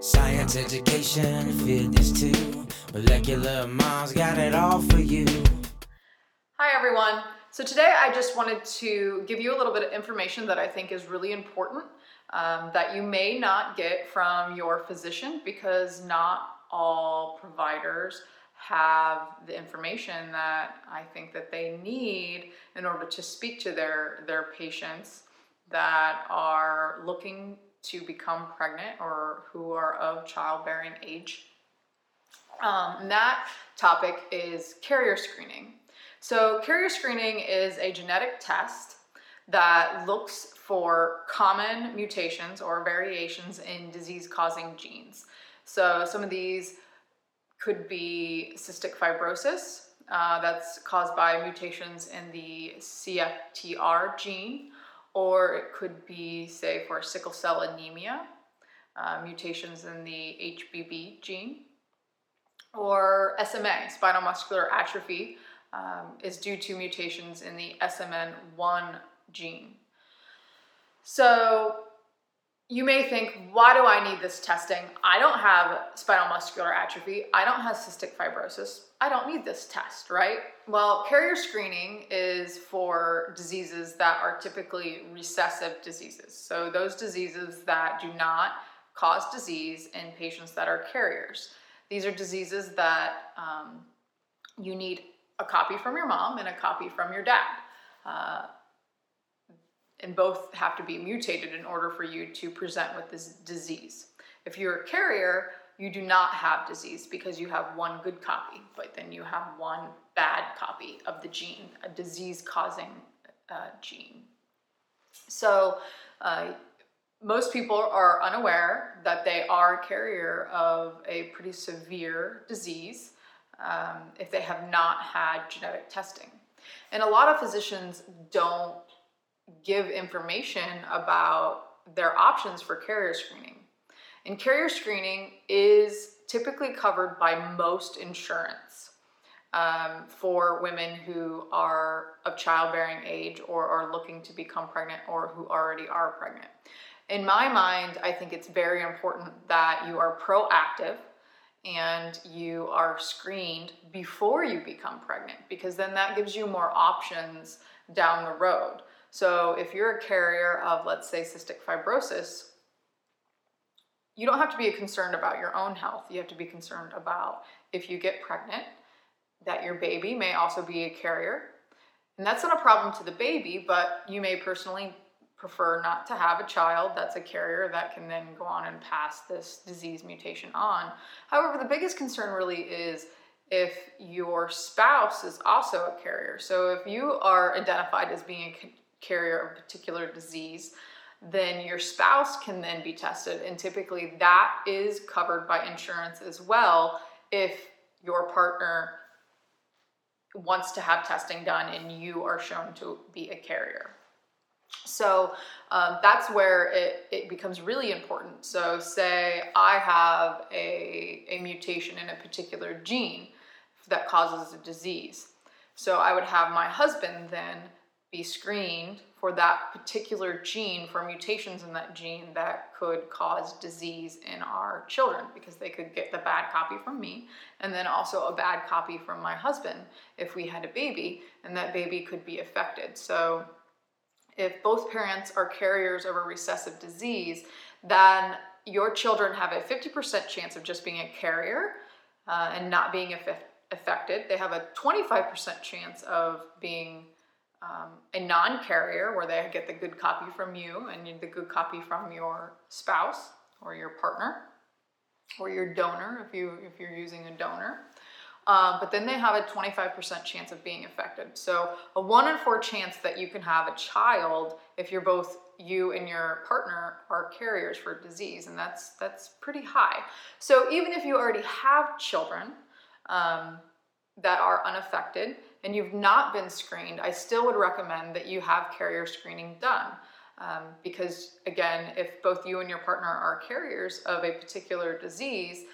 Science education, fitness too. Molecular moms got it all for you. Hi everyone. So today I just wanted to give you a little bit of information that I think is really important um, that you may not get from your physician because not all providers have the information that I think that they need in order to speak to their their patients that are looking to become pregnant or who are of childbearing age. Um, that topic is carrier screening. So, carrier screening is a genetic test that looks for common mutations or variations in disease causing genes. So, some of these could be cystic fibrosis, uh, that's caused by mutations in the CFTR gene, or it could be, say, for sickle cell anemia, uh, mutations in the HBB gene, or SMA, spinal muscular atrophy, um, is due to mutations in the SMN1 gene. So you may think, why do I need this testing? I don't have spinal muscular atrophy. I don't have cystic fibrosis. I don't need this test, right? Well, carrier screening is for diseases that are typically recessive diseases. So, those diseases that do not cause disease in patients that are carriers. These are diseases that um, you need a copy from your mom and a copy from your dad. Uh, and both have to be mutated in order for you to present with this disease. If you're a carrier, you do not have disease because you have one good copy, but then you have one bad copy of the gene, a disease causing uh, gene. So, uh, most people are unaware that they are a carrier of a pretty severe disease um, if they have not had genetic testing. And a lot of physicians don't give information about their options for carrier screening. And carrier screening is typically covered by most insurance um, for women who are of childbearing age or are looking to become pregnant or who already are pregnant. In my mind, I think it's very important that you are proactive and you are screened before you become pregnant because then that gives you more options down the road. So if you're a carrier of, let's say, cystic fibrosis, you don't have to be concerned about your own health. You have to be concerned about if you get pregnant, that your baby may also be a carrier. And that's not a problem to the baby, but you may personally prefer not to have a child that's a carrier that can then go on and pass this disease mutation on. However, the biggest concern really is if your spouse is also a carrier. So if you are identified as being a carrier of a particular disease, then your spouse can then be tested. And typically that is covered by insurance as well if your partner wants to have testing done and you are shown to be a carrier. So um, that's where it, it becomes really important. So, say I have a, a mutation in a particular gene that causes a disease. So, I would have my husband then be screened for that particular gene, for mutations in that gene that could cause disease in our children, because they could get the bad copy from me and then also a bad copy from my husband if we had a baby, and that baby could be affected. So, if both parents are carriers of a recessive disease, then your children have a 50% chance of just being a carrier uh, and not being affected. They have a 25% chance of being um, a non carrier where they get the good copy from you and the good copy from your spouse or your partner or your donor if, you, if you're using a donor. Um, but then they have a 25% chance of being affected. So a one in four chance that you can have a child if you're both you and your partner are carriers for disease, and that's that's pretty high. So even if you already have children um, that are unaffected and you've not been screened, I still would recommend that you have carrier screening done. Um, because again, if both you and your partner are carriers of a particular disease,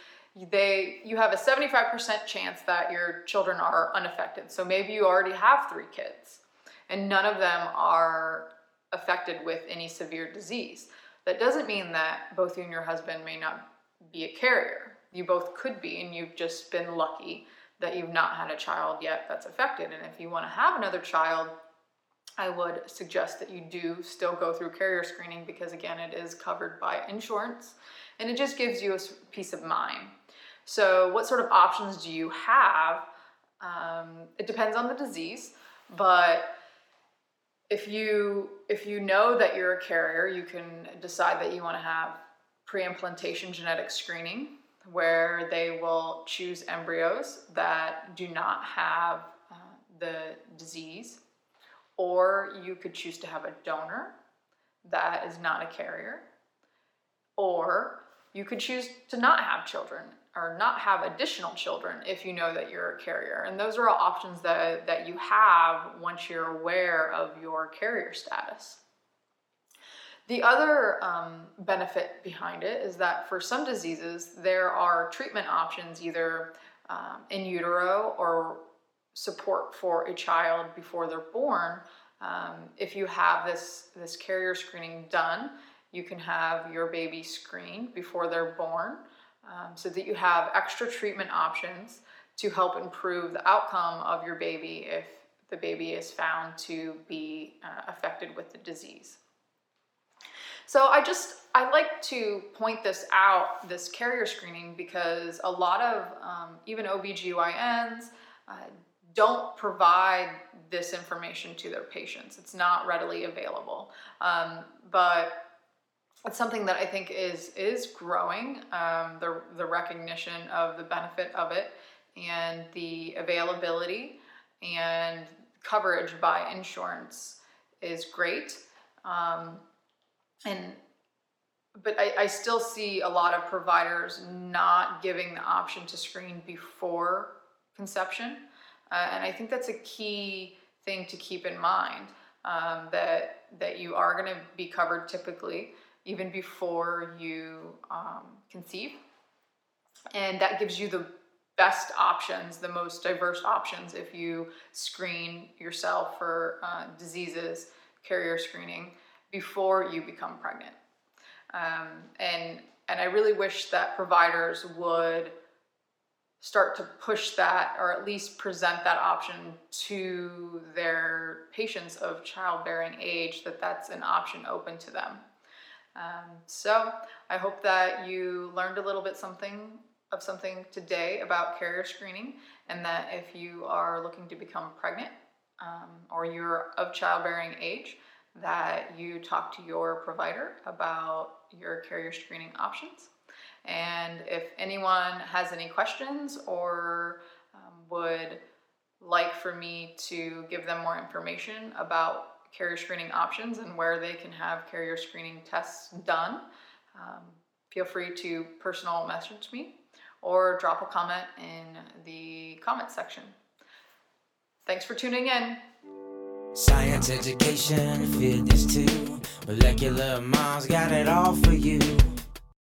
they you have a 75% chance that your children are unaffected. So maybe you already have three kids and none of them are affected with any severe disease. That doesn't mean that both you and your husband may not be a carrier. You both could be, and you've just been lucky that you've not had a child yet that's affected. And if you want to have another child, I would suggest that you do still go through carrier screening because, again, it is covered by insurance and it just gives you a peace of mind. So, what sort of options do you have? Um, it depends on the disease, but if you if you know that you're a carrier, you can decide that you want to have pre-implantation genetic screening, where they will choose embryos that do not have uh, the disease or you could choose to have a donor that is not a carrier, or you could choose to not have children or not have additional children if you know that you're a carrier. And those are all options that, that you have once you're aware of your carrier status. The other um, benefit behind it is that for some diseases, there are treatment options either um, in utero or support for a child before they're born. Um, if you have this, this carrier screening done, you can have your baby screened before they're born um, so that you have extra treatment options to help improve the outcome of your baby if the baby is found to be uh, affected with the disease. So I just I like to point this out, this carrier screening, because a lot of um, even OBGYNs uh, don't provide this information to their patients. It's not readily available. Um, but it's something that I think is is growing. Um, the the recognition of the benefit of it and the availability and coverage by insurance is great. Um, and but I, I still see a lot of providers not giving the option to screen before conception. Uh, and I think that's a key thing to keep in mind um, that that you are going to be covered typically even before you um, conceive, and that gives you the best options, the most diverse options if you screen yourself for uh, diseases, carrier screening before you become pregnant. Um, and and I really wish that providers would start to push that or at least present that option to their patients of childbearing age that that's an option open to them. Um, so I hope that you learned a little bit something of something today about carrier screening and that if you are looking to become pregnant um, or you're of childbearing age, that you talk to your provider about your carrier screening options. And if anyone has any questions or um, would like for me to give them more information about carrier screening options and where they can have carrier screening tests done, um, feel free to personal message me or drop a comment in the comment section. Thanks for tuning in. Science education, fitness too. Molecular moms got it all for you.